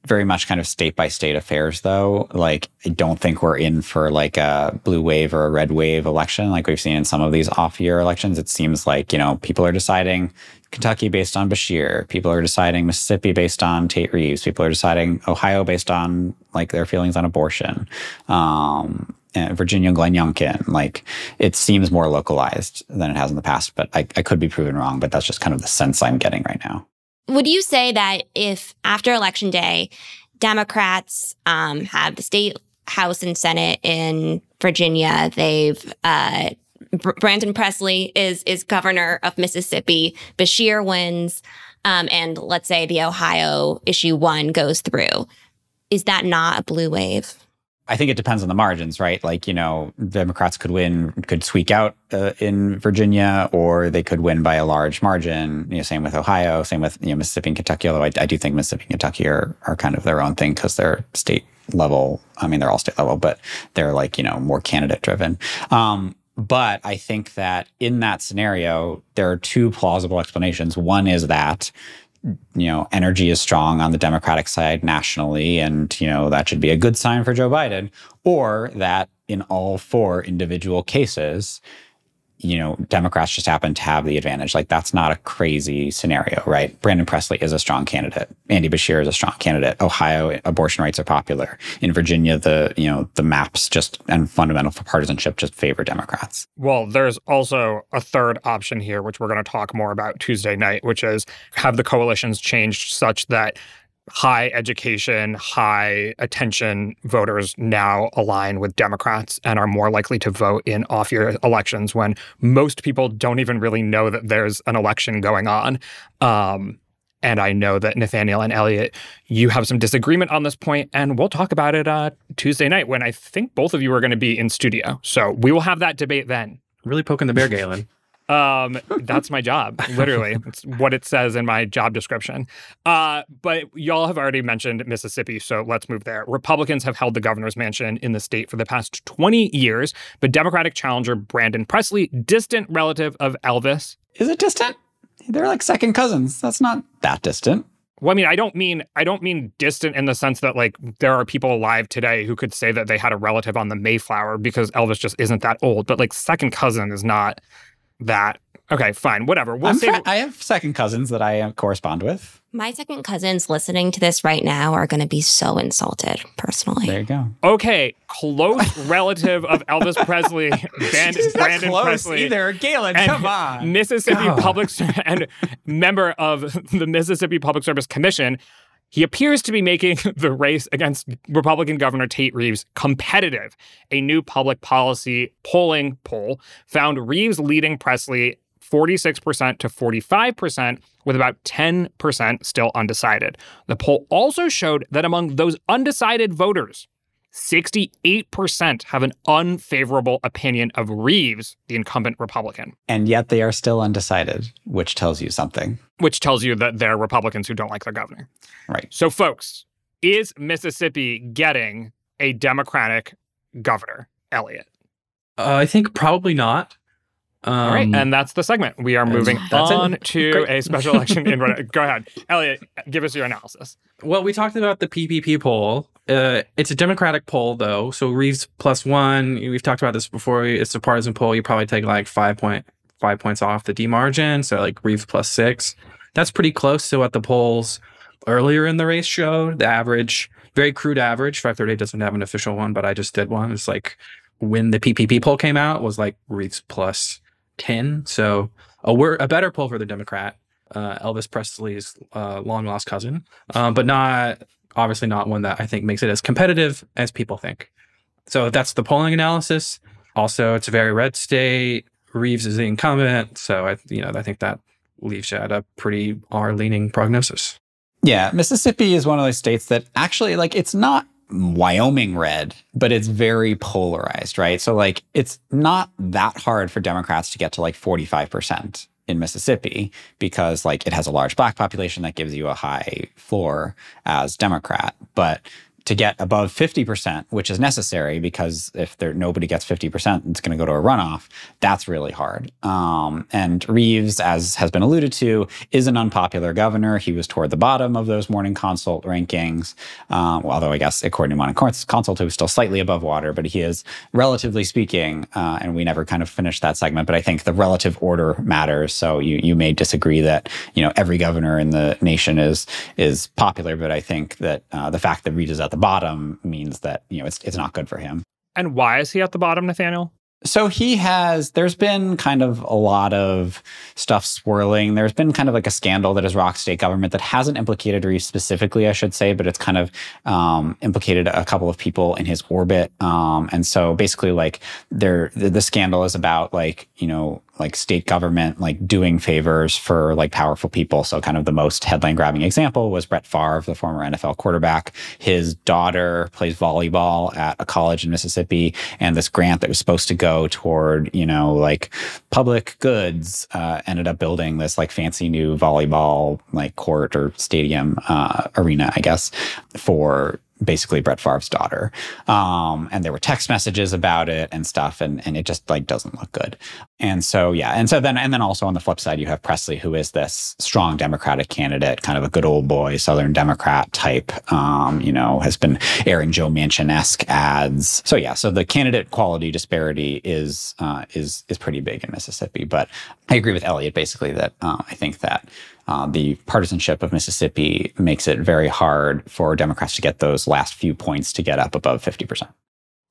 Speaker 1: very much kind of state by state affairs though. Like i don't think we're in for like a blue wave or a red wave election like we've seen in some of these off year elections. It seems like you know people are deciding kentucky based on Beshear people are deciding mississippi based on tate reeves people are deciding ohio based on like their feelings on abortion um and Virginia Glenn Youngkin, like it seems more localized than it has in the past, but I, I could be proven wrong. But that's just kind of the sense I'm getting right now.
Speaker 3: Would you say that if after election day, Democrats um, have the state House and Senate in Virginia, they've uh, Brandon Presley is is governor of Mississippi, Bashir wins, um, and let's say the Ohio issue one goes through, is that not a blue wave?
Speaker 1: I think it depends on the margins, right? Like, you know, Democrats could win, could squeak out uh, in Virginia, or they could win by a large margin. You know, same with Ohio, same with you know Mississippi and Kentucky. Although I, I do think Mississippi and Kentucky are are kind of their own thing because they're state level. I mean, they're all state level, but they're like, you know, more candidate driven. Um, but I think that in that scenario, there are two plausible explanations. One is that you know, energy is strong on the Democratic side nationally, and you know that should be a good sign for Joe Biden, or that in all four individual cases, you know, Democrats just happen to have the advantage. Like that's not a crazy scenario, right? Brandon Presley is a strong candidate. Andy Beshear is a strong candidate. Ohio abortion rights are popular. In Virginia, the you know the maps just and fundamental for partisanship just favor Democrats.
Speaker 2: Well, there's also a third option here, which we're going to talk more about Tuesday night, which is have the coalitions changed such that high education, high attention voters now align with Democrats and are more likely to vote in off year elections when most people don't even really know that there's an election going on. Um, and I know that Nathaniel and Elliot, you have some disagreement on this point, and we'll talk about it uh, Tuesday night when I think both of you are going to be in studio. So we will have that debate then.
Speaker 4: Really poking the bear, *laughs* Galen.
Speaker 2: Um, that's my job, literally. it's what it says in my job description. Uh, but y'all have already mentioned Mississippi, so let's move there. Republicans have held the governor's mansion in the state for the past 20 years, but Democratic challenger Brandon Presley, distant relative of Elvis.
Speaker 1: Is it distant? They're like second cousins. That's not that distant.
Speaker 2: Well, I mean, I don't mean I don't mean distant in the sense that like there are people alive today who could say that they had a relative on the Mayflower because Elvis just isn't that old. But like second cousin is not that. Okay, fine, whatever. We'll
Speaker 1: I'm I have second cousins that I uh, correspond with.
Speaker 3: My second cousins listening to this right now are going to be so insulted personally.
Speaker 1: There you go.
Speaker 2: Okay, close *laughs* relative of Elvis Presley, *laughs* Band-
Speaker 1: She's not
Speaker 2: Brandon
Speaker 1: close
Speaker 2: Presley.
Speaker 1: either. Galen,
Speaker 2: and
Speaker 1: come on.
Speaker 2: Mississippi
Speaker 1: God.
Speaker 2: Public Ser- and member of the Mississippi Public Service Commission. He appears to be making *laughs* the race against Republican Governor Tate Reeves competitive. A new public policy polling poll found Reeves leading Presley 46% to 45%, with about 10% still undecided. The poll also showed that among those undecided voters, 68% have an unfavorable opinion of Reeves, the incumbent Republican,
Speaker 1: And yet they are still undecided, which tells you something.
Speaker 2: which tells you that they're Republicans who don't like their governor.
Speaker 1: Right.
Speaker 2: So, folks, is Mississippi getting a Democratic governor, Elliot?
Speaker 4: Uh, I think probably not. Um,
Speaker 2: All right, and that's the segment. We are moving
Speaker 4: that's it.
Speaker 2: on to
Speaker 4: Great.
Speaker 2: a special election in. *laughs* Go ahead, Elliot. Give us your analysis.
Speaker 4: Well, we talked about the PPP poll. Uh, it's a Democratic poll, though. So Reeves plus one. We've talked about this before. It's a partisan poll. You probably take like five point five points off the D margin. So like Reeves plus six. That's pretty close to what the polls earlier in the race showed. The average, very crude average. Five thirty doesn't have an official one, but I just did one. It's like when the PPP poll came out was like Reeves plus ten. So a wor- a better poll for the Democrat. Uh, Elvis Presley's uh, long lost cousin, um, but not obviously not one that I think makes it as competitive as people think. So that's the polling analysis. Also, it's a very red state. Reeves is the incumbent, so I you know I think that leaves you at a pretty R leaning prognosis.
Speaker 1: Yeah, Mississippi is one of those states that actually, like, it's not Wyoming red, but it's very polarized, right? So, like, it's not that hard for Democrats to get to like 45% in Mississippi because, like, it has a large black population that gives you a high floor as Democrat. But to get above 50%, which is necessary because if there nobody gets 50%, it's going to go to a runoff. That's really hard. Um, and Reeves, as has been alluded to, is an unpopular governor. He was toward the bottom of those morning consult rankings. Um, although I guess according to morning consult, he was still slightly above water, but he is relatively speaking, uh, and we never kind of finished that segment, but I think the relative order matters. So you, you may disagree that, you know, every governor in the nation is, is popular, but I think that uh, the fact that Reeves is at the bottom means that, you know, it's, it's not good for him.
Speaker 2: And why is he at the bottom, Nathaniel?
Speaker 1: So he has, there's been kind of a lot of stuff swirling. There's been kind of like a scandal that has rocked state government that hasn't implicated Reeves specifically, I should say, but it's kind of um, implicated a couple of people in his orbit. Um, and so basically, like, there, the, the scandal is about like, you know, like state government like doing favors for like powerful people. So kind of the most headline grabbing example was Brett Favre, the former NFL quarterback. His daughter plays volleyball at a college in Mississippi, and this grant that was supposed to go toward you know like public goods uh, ended up building this like fancy new volleyball like court or stadium uh, arena, I guess, for basically Brett Favre's daughter. Um, and there were text messages about it and stuff, and and it just like doesn't look good. And so yeah, and so then and then also on the flip side, you have Presley, who is this strong Democratic candidate, kind of a good old boy Southern Democrat type. Um, you know, has been airing Joe Manchin esque ads. So yeah, so the candidate quality disparity is uh, is is pretty big in Mississippi. But I agree with Elliot basically that uh, I think that uh, the partisanship of Mississippi makes it very hard for Democrats to get those last few points to get up above 50%.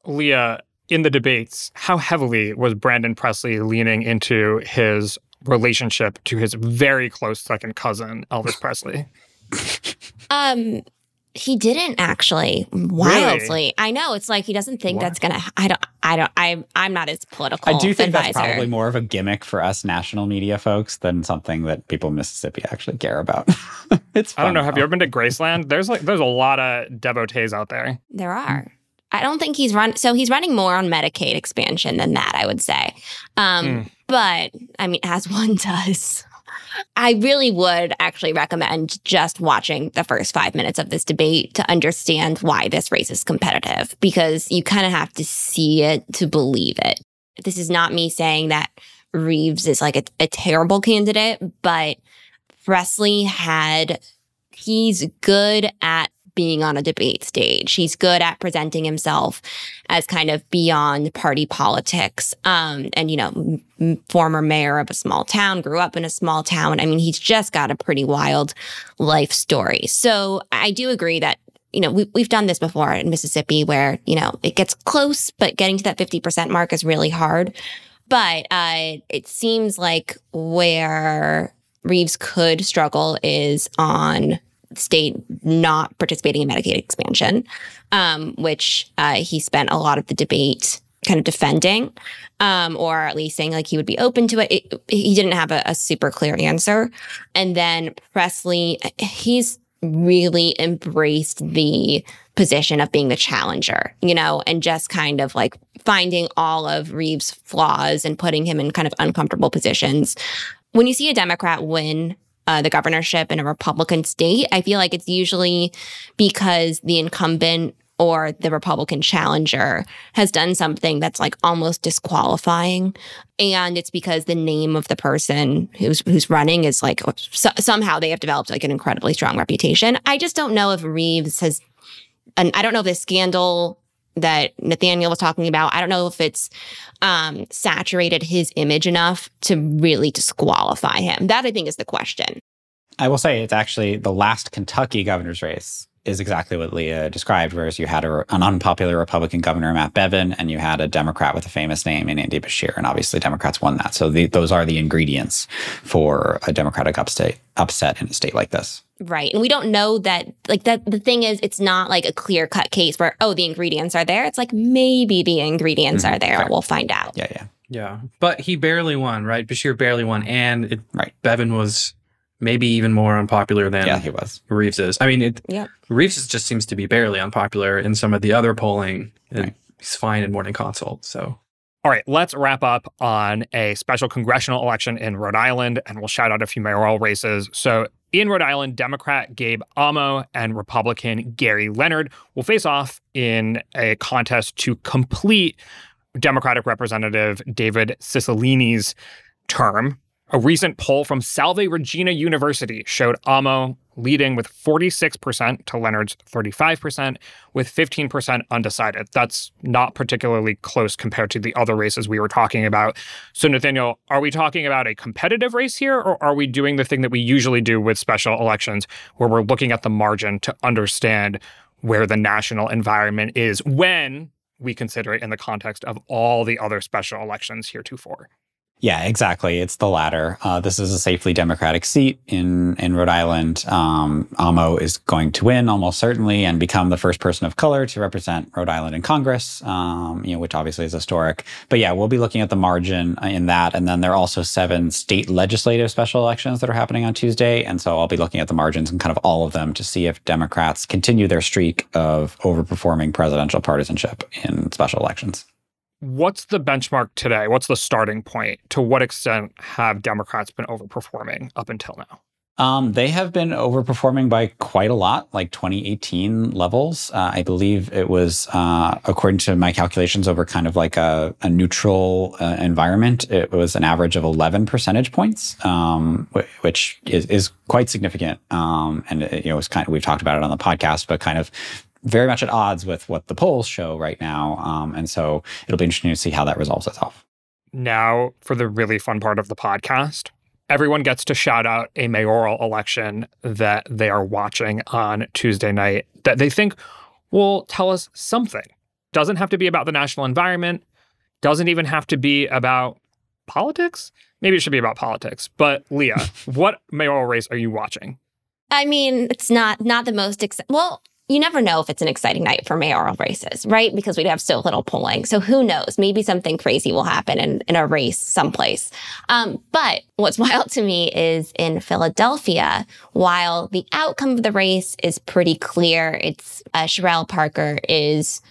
Speaker 2: Leah, in the debates, how heavily was Brandon Presley leaning into his relationship to his very close second cousin, Elvis *laughs* Presley?
Speaker 3: Um, he didn't actually wildly. I know it's like he doesn't think
Speaker 2: What?
Speaker 3: that's gonna. I don't. I don't. I'm. I'm not as political.
Speaker 1: I do think
Speaker 3: advisor.
Speaker 1: that's probably more of a gimmick for us national media folks than something that people in Mississippi actually care about. *laughs* it's
Speaker 2: I don't
Speaker 1: fun,
Speaker 2: know. Have you ever been to Graceland? There's like there's a lot of devotees out there.
Speaker 3: There are. I don't think he's run. So he's running more on Medicaid expansion than that. I would say. Um,
Speaker 2: Mm.
Speaker 3: But I mean, as one *laughs* does. I really would actually recommend just watching the first five minutes of this debate to understand why this race is competitive because you kind of have to see it to believe it. This is not me saying that Reeves is like a, a terrible candidate, but Presley had, he's good at being on a debate stage. He's good at presenting himself as kind of beyond party politics. Um, and, you know, m- former mayor of a small town, grew up in a small town. I mean, he's just got a pretty wild life story. So I do agree that you know, we, we've done this before in Mississippi where, you know, it gets close, but getting to that 50% mark is really hard. But uh, it seems like where Reeves could struggle is on state not participating in Medicaid expansion, um, which uh, he spent a lot of the debate kind of defending, um, or at least saying like he would be open to it. it he didn't have a, a super clear answer. And then Presley, he's really embraced the position of being the challenger, you know, and just kind of like finding all of Reeves' flaws and putting him in kind of uncomfortable positions. When you see a Democrat win uh, the governorship in a Republican state, I feel like it's usually because the incumbent or the Republican challenger has done something that's like almost disqualifying, and it's because the name of the person who's who's running is like so, somehow they have developed like an incredibly strong reputation. I just don't know if Reeves has, and I don't know if the scandal that Nathaniel was talking about, I don't know if it's um, saturated his image enough to really disqualify him. That I think is the question.
Speaker 1: I will say it's actually the last Kentucky governor's race is exactly what Leah described, whereas you had a, an unpopular Republican governor, Matt Bevin, and you had a Democrat with a famous name in Andy Beshear. And obviously, Democrats won that. So the, those are the ingredients for a Democratic upstate, upset in a state like this.
Speaker 3: Right. And we don't know that, like, that the thing is, it's not like a clear cut case where, oh, the ingredients are there. It's like maybe the ingredients
Speaker 1: Mhm.
Speaker 3: are there.
Speaker 1: Fair.
Speaker 3: We'll find out.
Speaker 1: Yeah, yeah.
Speaker 4: Yeah, but he barely won, right? Beshear barely won, and it,
Speaker 1: Right.
Speaker 4: Bevin was maybe even more unpopular than
Speaker 1: Yeah, he was.
Speaker 4: Reeves is. I mean, it,
Speaker 3: Yep.
Speaker 4: Reeves just seems to be barely unpopular in some of the other polling. and
Speaker 1: Right.
Speaker 4: He's fine in morning consult. So
Speaker 2: All right, let's wrap up on a special congressional election in Rhode Island, and we'll shout out a few mayoral races. So, in Rhode Island, Democrat Gabe Amo and Republican Gary Leonard will face off in a contest to complete Democratic Representative David Cicilline's term. A recent poll from Salve Regina University showed Amo leading with 46% to Leonard's 35%, with 15% undecided. That's not particularly close compared to the other races we were talking about. So, Nathaniel, are we talking about a competitive race here, or are we doing the thing that we usually do with special elections, where we're looking at the margin to understand where the national environment is when we consider it in the context of all the other special elections heretofore?
Speaker 1: Yeah, exactly. It's the latter. Uh, this is a safely Democratic seat in in Rhode Island. Um, Amo is going to win almost certainly and become the first person of color to represent Rhode Island in Congress. Um, you know, which obviously is historic. But yeah, we'll be looking at the margin uh, in that, and then there are also seven state legislative special elections that are happening on Tuesday, and so I'll be looking at the margins and kind of all of them to see if Democrats continue their streak of overperforming presidential partisanship in special elections.
Speaker 2: What's the benchmark today? What's the starting point? To what extent have Democrats been overperforming up until now?
Speaker 1: Um, they have been overperforming by quite a lot, like 2018 levels. Uh, I believe it was, uh, according to my calculations, over kind of like a, a neutral uh, environment. It was an average of 11 percentage points, um, which is, is quite significant. Um, and it, you know, it's kind of we've talked about it on the podcast, but kind of very much at odds with what the polls show right now. Um, and so it'll be interesting to see how that resolves itself.
Speaker 2: Now, for the really fun part of the podcast, everyone gets to shout out a mayoral election that they are watching on Tuesday night that they think will tell us something. Doesn't have to be about the national environment, doesn't even have to be about politics. Maybe it should be about politics. But Leah, *laughs* what mayoral race are you watching?
Speaker 3: I mean, it's not not the most ex- well you never know if it's an exciting night for mayoral races, right? Because we'd have so little polling. So who knows? Maybe something crazy will happen in, in a race someplace. Um, but what's *laughs* wild to me is in Philadelphia, while the outcome of the race is pretty clear, it's uh, Cherelle Parker is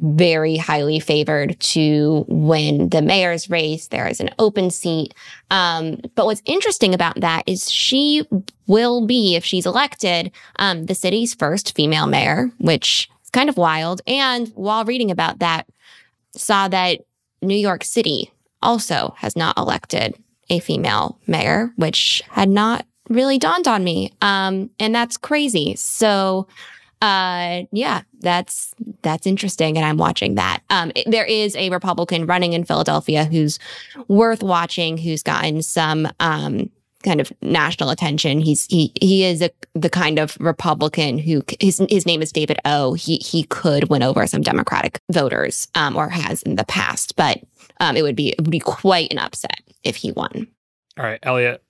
Speaker 3: very highly favored to win the mayor's race. There is an open seat. Um, but what's interesting about that is she will be, if she's elected, um, the city's first female mayor, which is kind of wild. And while reading about that, saw that New York City also has not elected a female mayor, which had not really dawned on me. Um, and that's crazy. So, uh, yeah, that's that's interesting, and I'm watching that. Um, it, there is a Republican running in Philadelphia who's worth watching, who's gotten some um, kind of national attention. He's he he is a, the kind of Republican who his his name is David O. He he could win over some Democratic voters, um, or has in the past, but um, it would be it would be quite an upset if he won.
Speaker 2: All right, Elliot,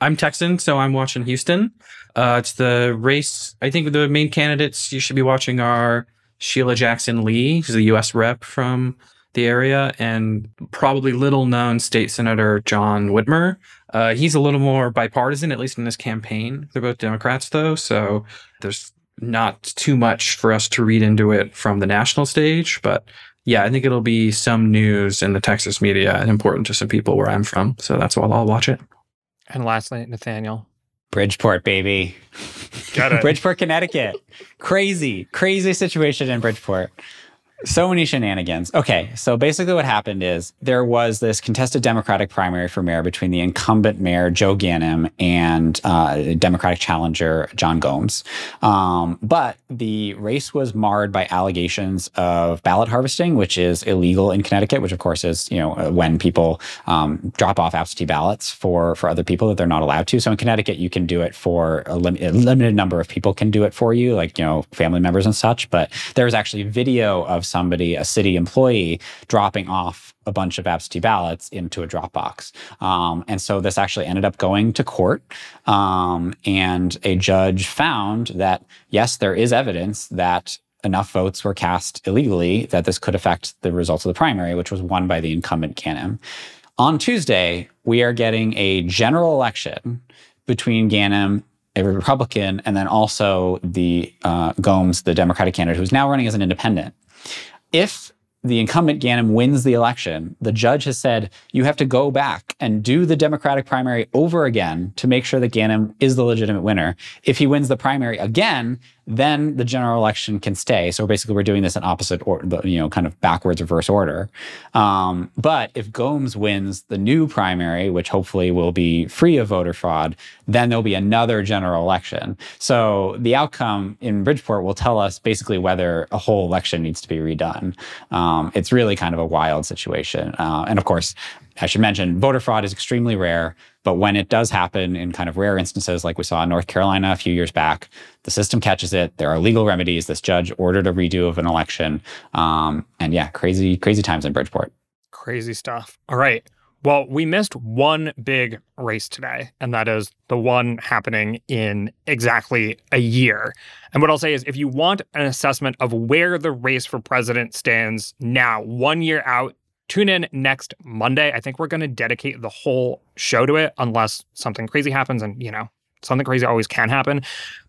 Speaker 4: I'm Texan, so I'm watching Houston. Uh, it's the race. I think the main candidates you should be watching are Sheila Jackson Lee, who's a U.S. rep from the area, and probably little known state senator John Whitmire. Uh, he's a little more bipartisan, at least in his campaign. They're both Democrats, though, so there's not too much for us to read into it from the national stage. But yeah, I think it'll be some news in the Texas media and important to some people where I'm from. So that's why I'll watch it.
Speaker 2: And lastly, Nathaniel.
Speaker 1: Bridgeport, baby.
Speaker 2: Got it. *laughs*
Speaker 1: Bridgeport, Connecticut. crazy, crazy situation in Bridgeport. So many shenanigans. Okay, so basically what happened is there was this contested Democratic primary for mayor between the incumbent mayor Joe Ganim and uh, Democratic challenger John Gomes. Um, but the race was marred by allegations of ballot harvesting, which is illegal in Connecticut. Which of course is you know uh, when people um, drop off absentee ballots for for other people that they're not allowed to. So in Connecticut, you can do it for a, lim- a limited number of people can do it for you, like you know family members and such. But there's actually video of somebody, a city employee, dropping off a bunch of absentee ballots into a Dropbox. Um, and so this actually ended up going to court. Um, and a judge found that, yes, there is evidence that enough votes were cast illegally that this could affect the results of the primary, which was won by the incumbent Ganim. On Tuesday, we are getting a general election between Ganim a Republican, and then also the uh, Gomes, the Democratic candidate, who's now running as an independent. If the incumbent Ganim wins the election, the judge has said you have to go back and do the Democratic primary over again to make sure that Ganim is the legitimate winner. If he wins the primary again, then the general election can stay. So basically, we're doing this in opposite you know, kind of backwards reverse order. Um, but if Gomes wins the new primary, which hopefully will be free of voter fraud, then there'll be another general election. So the outcome in Bridgeport will tell us basically whether a whole election needs to be redone. Um, it's really kind of a wild situation. Uh, and of course, I should mention voter fraud is extremely rare, but when it does happen in kind of rare instances, like we saw in North Carolina a few years back, the system catches it. There are legal remedies. This judge ordered a redo of an election. Um, and yeah, crazy, crazy times in Bridgeport.
Speaker 2: Crazy stuff. All right. Well, we missed one big race today, and that is the one happening in exactly a year. And what I'll say is if you want an assessment of where the race for president stands now, one year out, Tune in next Monday. I think we're going to dedicate the whole show to it unless something crazy happens. And, you know, something crazy always can happen.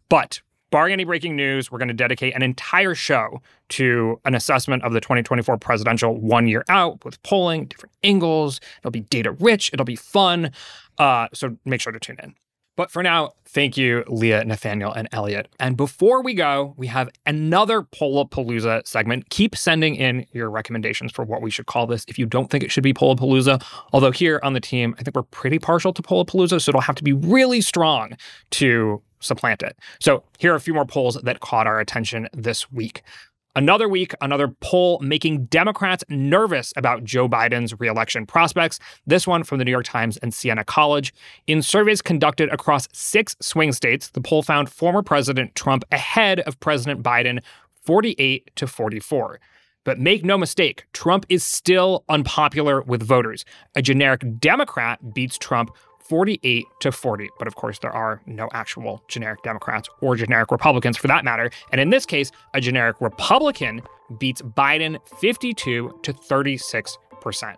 Speaker 2: But barring any breaking news, we're going to dedicate an entire show to an assessment of the 2024 presidential one year out with polling, different angles. It'll be data rich, it'll be fun. Uh, so make sure to tune in. But for now, thank you, Leah, Nathaniel, and Elliot. And before we go, we have another Pollapalooza segment. Keep sending in your recommendations for what we should call this if you don't think it should be Pollapalooza. Although here on the team, I think we're pretty partial to Pollapalooza, so it'll have to be really strong to supplant it. So here are a few more polls that caught our attention this week. Another week, another poll making Democrats nervous about Joe Biden's reelection prospects. This one from the New York Times and Siena College. In surveys conducted across six swing states, the poll found former President Trump ahead of President Biden 48 to 44. But make no mistake, Trump is still unpopular with voters. A generic Democrat beats Trump 48 to 40. But of course, there are no actual generic Democrats or generic Republicans for that matter. And in this case, a generic Republican beats Biden 52 to 36 percent.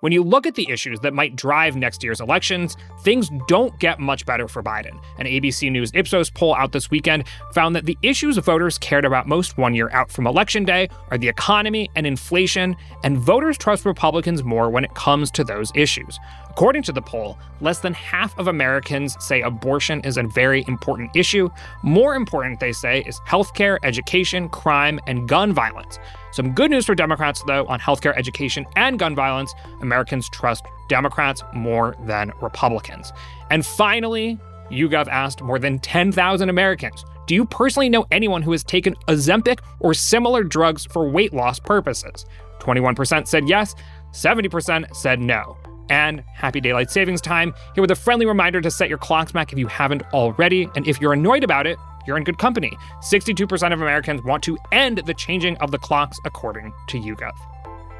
Speaker 2: When you look at the issues that might drive next year's elections, things don't get much better for Biden. An ABC News Ipsos poll out this weekend found that the issues voters cared about most one year out from Election Day are the economy and inflation, and voters trust Republicans more when it comes to those issues. According to the poll, less than half of Americans say abortion is a very important issue. More important, they say, is healthcare, education, crime, and gun violence. Some good news for Democrats, though, on healthcare, education, and gun violence. Americans trust Democrats more than Republicans. And finally, YouGov asked more than 10,000 Americans Do you personally know anyone who has taken Ozempic or similar drugs for weight loss purposes? 21% said yes, 70% said no and happy daylight savings time. Here with a friendly reminder to set your clocks back if you haven't already. And if you're annoyed about it, you're in good company. 62% of Americans want to end the changing of the clocks, according to YouGov.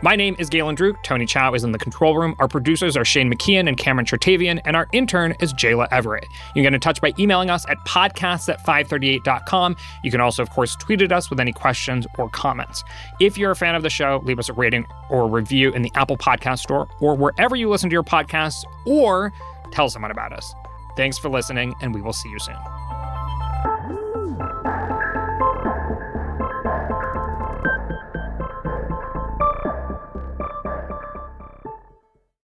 Speaker 2: My name is Galen Druke. Tony Chow is in the control room. Our producers are Shane McKeon and Cameron Chertavian, and our intern is Jayla Everett. You can get in touch by emailing us at podcasts at 538.com. You can also, of course, tweet at us with any questions or comments. If you're a fan of the show, leave us a rating or review in the Apple Podcast Store or wherever you listen to your podcasts, or tell someone about us. Thanks for listening, and we will see you soon.